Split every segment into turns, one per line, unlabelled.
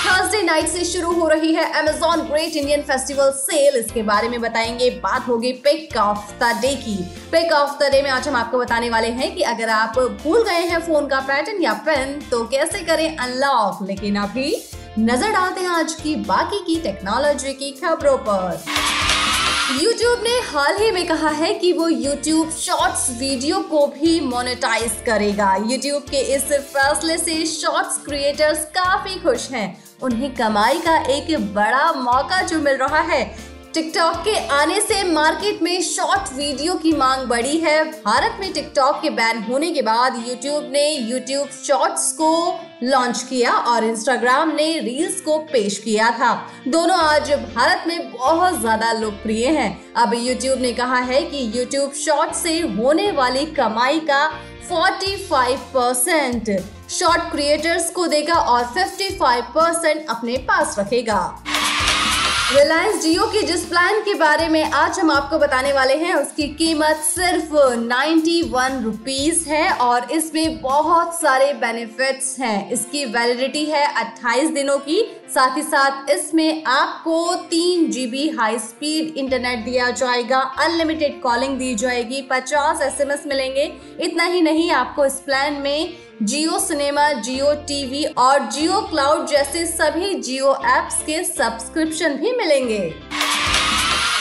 Thursday night से शुरू हो रही है Amazon great Indian festival sale इसके बारे में बताएँगे, बात होगी पिक ऑफ़ द डे की। पिक ऑफ़ द डे में आज हम आपको बताने वाले हैं कि अगर आप भूल गए हैं फ़ोन का पैटर्न या पेन तो कैसे करें अनलॉक लेकिन अभी नज़र डालते हैं आज की बाकी की टेक्नोलॉजी की खबरों पर। YouTube ने हाल ही में कहा है कि वो YouTube शॉर्ट्स वीडियो को भी मोनेटाइज करेगा। YouTube के इस फैसले से शॉर्ट्स क्रिएटर्स काफ़ी खुश हैं। उन्हें कमाई का एक बड़ा मौका जो मिल रहा है टिकटॉक के आने से मार्केट में शॉर्ट वीडियो की मांग बढ़ी है। भारत में टिकटॉक के बैन होने के बाद यूट्यूब ने यूट्यूब शॉर्ट्स को लॉन्च किया और इंस्टाग्राम ने रील्स को पेश किया था। दोनों आज भारत में बहुत ज़्यादा लोकप्रिय हैं। अब यूट्यूब ने कहा है कि यूट्यूब शॉर्ट से होने वाली कमाई का 45 परसेंट शॉर्ट क्रिएटर्स को देगा और 55 परसेंट अपने पास रखेगा। रिलायंस जियो के जिस प्लान के बारे में आज हम आपको बताने वाले हैं, उसकी कीमत सिर्फ़ नाइन्टी वन रुपीज़ है और इसमें बहुत सारे बेनिफिट्स हैं। इसकी वैलिडिटी है 28 दिनों की। साथ ही साथ इसमें आपको तीन जीबी हाई स्पीड इंटरनेट दिया जाएगा अनलिमिटेड कॉलिंग दी जाएगी 50 एसएमएस मिलेंगे। इतना ही नहीं, आपको इस प्लान में जियो सिनेमा, जियो टीवी और जियो क्लाउड जैसे सभी जियो एप्स के सब्सक्रिप्शन भी मिलेंगे।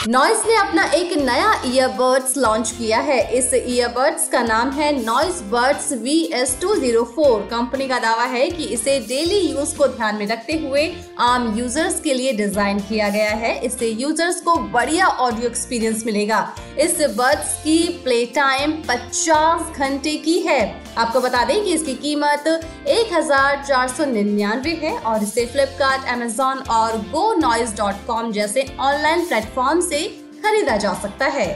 नॉइस ने अपना एक नया ईयरबड्स लॉन्च किया है। इस ईयरबड्स का नाम है Noise Buds V S two zero four company का दावा है कि इसे डेली यूज़ को ध्यान में रखते हुए आम यूज़र्स के लिए डिज़ाइन किया गया है। इससे यूज़र्स को बढ़िया ऑडियो एक्सपीरियंस मिलेगा। इस बर्ड्स की प्ले टाइम 50 घंटे की है। आपको बता दें कि इसकी कीमत एक हज़ार चार सौ निन्यानवे है और इसे फ्लिपकार्ट एमेजोन और गो नॉइज़ डॉट कॉम जैसे ऑनलाइन प्लेटफॉर्म से खरीदा जा सकता है।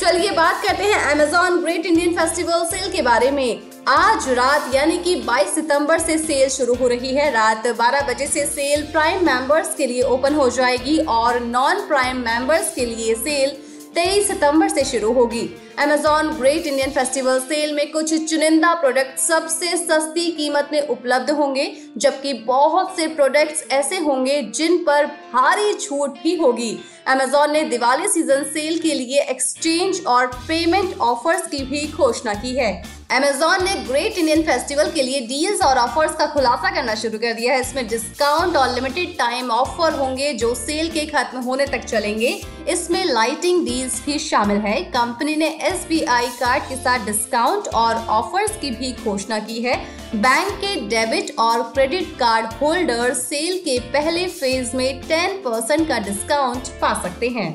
चलिए बात करते हैं Amazon great Indian festival sale के बारे में। आज रात यानी कि 22 सितंबर से सेल शुरू हो रही है। रात 12 बजे से सेल प्राइम मेंबर्स के लिए ओपन हो जाएगी और नॉन प्राइम मेंबर्स के लिए सेल 23 सितंबर से शुरू होगी। Amazon great Indian festival sale में कुछ चुनिंदा प्रोडक्ट सबसे सस्ती कीमत में उपलब्ध होंगे, जबकि बहुत से प्रोडक्ट्स ऐसे होंगे जिन पर भारी छूट भी होगी। Amazon ने दिवाली सीज़न सेल के लिए एक्सचेंज और पेमेंट ऑफर्स की भी घोषणा की है। Amazon ने ग्रेट इंडियन फेस्टिवल के लिए डील्स और ऑफर्स का खुलासा करना शुरू कर दिया है। इसमें डिस्काउंट और लिमिटेड टाइम ऑफ़र होंगे जो सेल के खत्म होने तक चलेंगे। इसमें लाइटिंग डील्स भी शामिल है। कंपनी ने SBI कार्ड के साथ डिस्काउंट और ऑफर्स की भी घोषणा की है। बैंक के डेबिट और क्रेडिट कार्ड होल्डर सेल के पहले फ़ेज़ में 10 परसेंट का डिस्काउंट पा सकते हैं।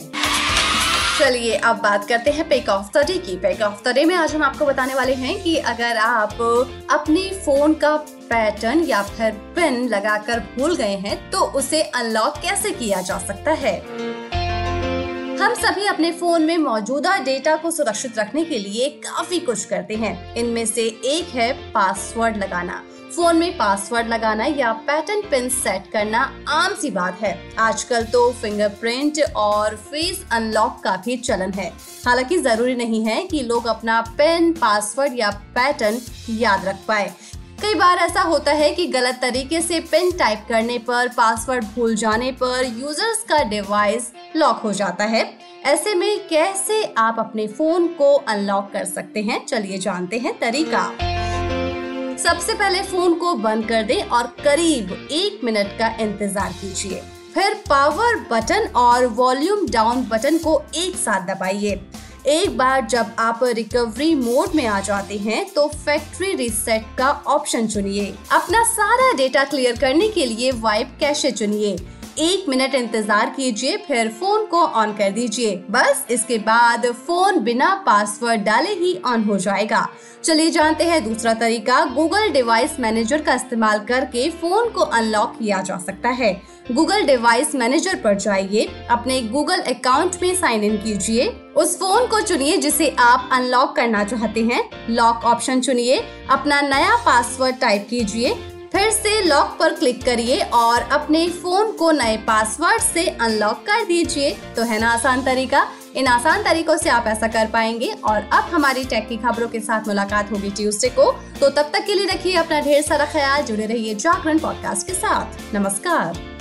चलिए, अब बात करते हैं पेक ऑफ़ द डे की। पेक ऑफ़ द डे में आज हम आपको बताने वाले हैं कि अगर आप अपने फ़ोन का पैटर्न या फिर पिन लगाकर भूल गए हैं तो उसे अनलॉक कैसे किया जा सकता है? हम सभी अपने फ़ोन में मौजूदा डेटा को सुरक्षित रखने के लिए काफ़ी कुछ करते हैं। इनमें से एक है पासवर्ड लगाना। फ़ोन में पासवर्ड लगाना या पैटर्न पिन सेट करना आम सी बात है। आजकल तो फिंगरप्रिंट और फेस अनलॉक का भी चलन है। हालाँकि ज़रूरी नहीं है कि लोग अपना पिन पासवर्ड या पैटर्न याद रख पाए। कई बार ऐसा होता है कि गलत तरीके से पिन टाइप करने पर, पासवर्ड भूल जाने पर यूज़र्स का डिवाइस लॉक हो जाता है। ऐसे में कैसे आप अपने फ़ोन को अनलॉक कर सकते हैं? चलिए जानते हैं तरीका। सबसे पहले फ़ोन को बंद कर दें और करीब एक मिनट का इंतज़ार कीजिए। फिर पावर बटन और वॉल्यूम डाउन बटन को एक साथ दबाइए। एक बार जब आप रिकवरी मोड में आ जाते हैं तो फैक्ट्री रिसेट का ऑप्शन चुनिए। अपना सारा डेटा क्लियर करने के लिए वाइप कैशे चुनिए? एक मिनट इंतज़ार कीजिए, फिर फ़ोन को ऑन कर दीजिए। बस इसके बाद फ़ोन बिना पासवर्ड डाले ही ऑन हो जाएगा। चलिए जानते हैं दूसरा तरीका। गूगल डिवाइस मैनेजर का इस्तेमाल करके फ़ोन को अनलॉक किया जा सकता है। गूगल डिवाइस मैनेजर पर जाइए, अपने गूगल अकाउंट में साइन इन कीजिए। उस फ़ोन को चुनिए जिसे आप अनलॉक करना चाहते हैं। लॉक ऑप्शन चुनिए। अपना नया पासवर्ड टाइप कीजिए। फिर से लॉक पर क्लिक करिए और अपने फ़ोन को नए पासवर्ड से अनलॉक कर दीजिए। तो है ना आसान तरीका? इन आसान तरीकों से आप ऐसा कर पाएँगे और अब हमारी टेक की खबरों के साथ मुलाकात होगी ट्यूसडे को। तो तब तक के लिए रखिए अपना ढेर सारा ख्याल, जुड़े रहिए जागरण पॉडकास्ट के साथ। नमस्कार।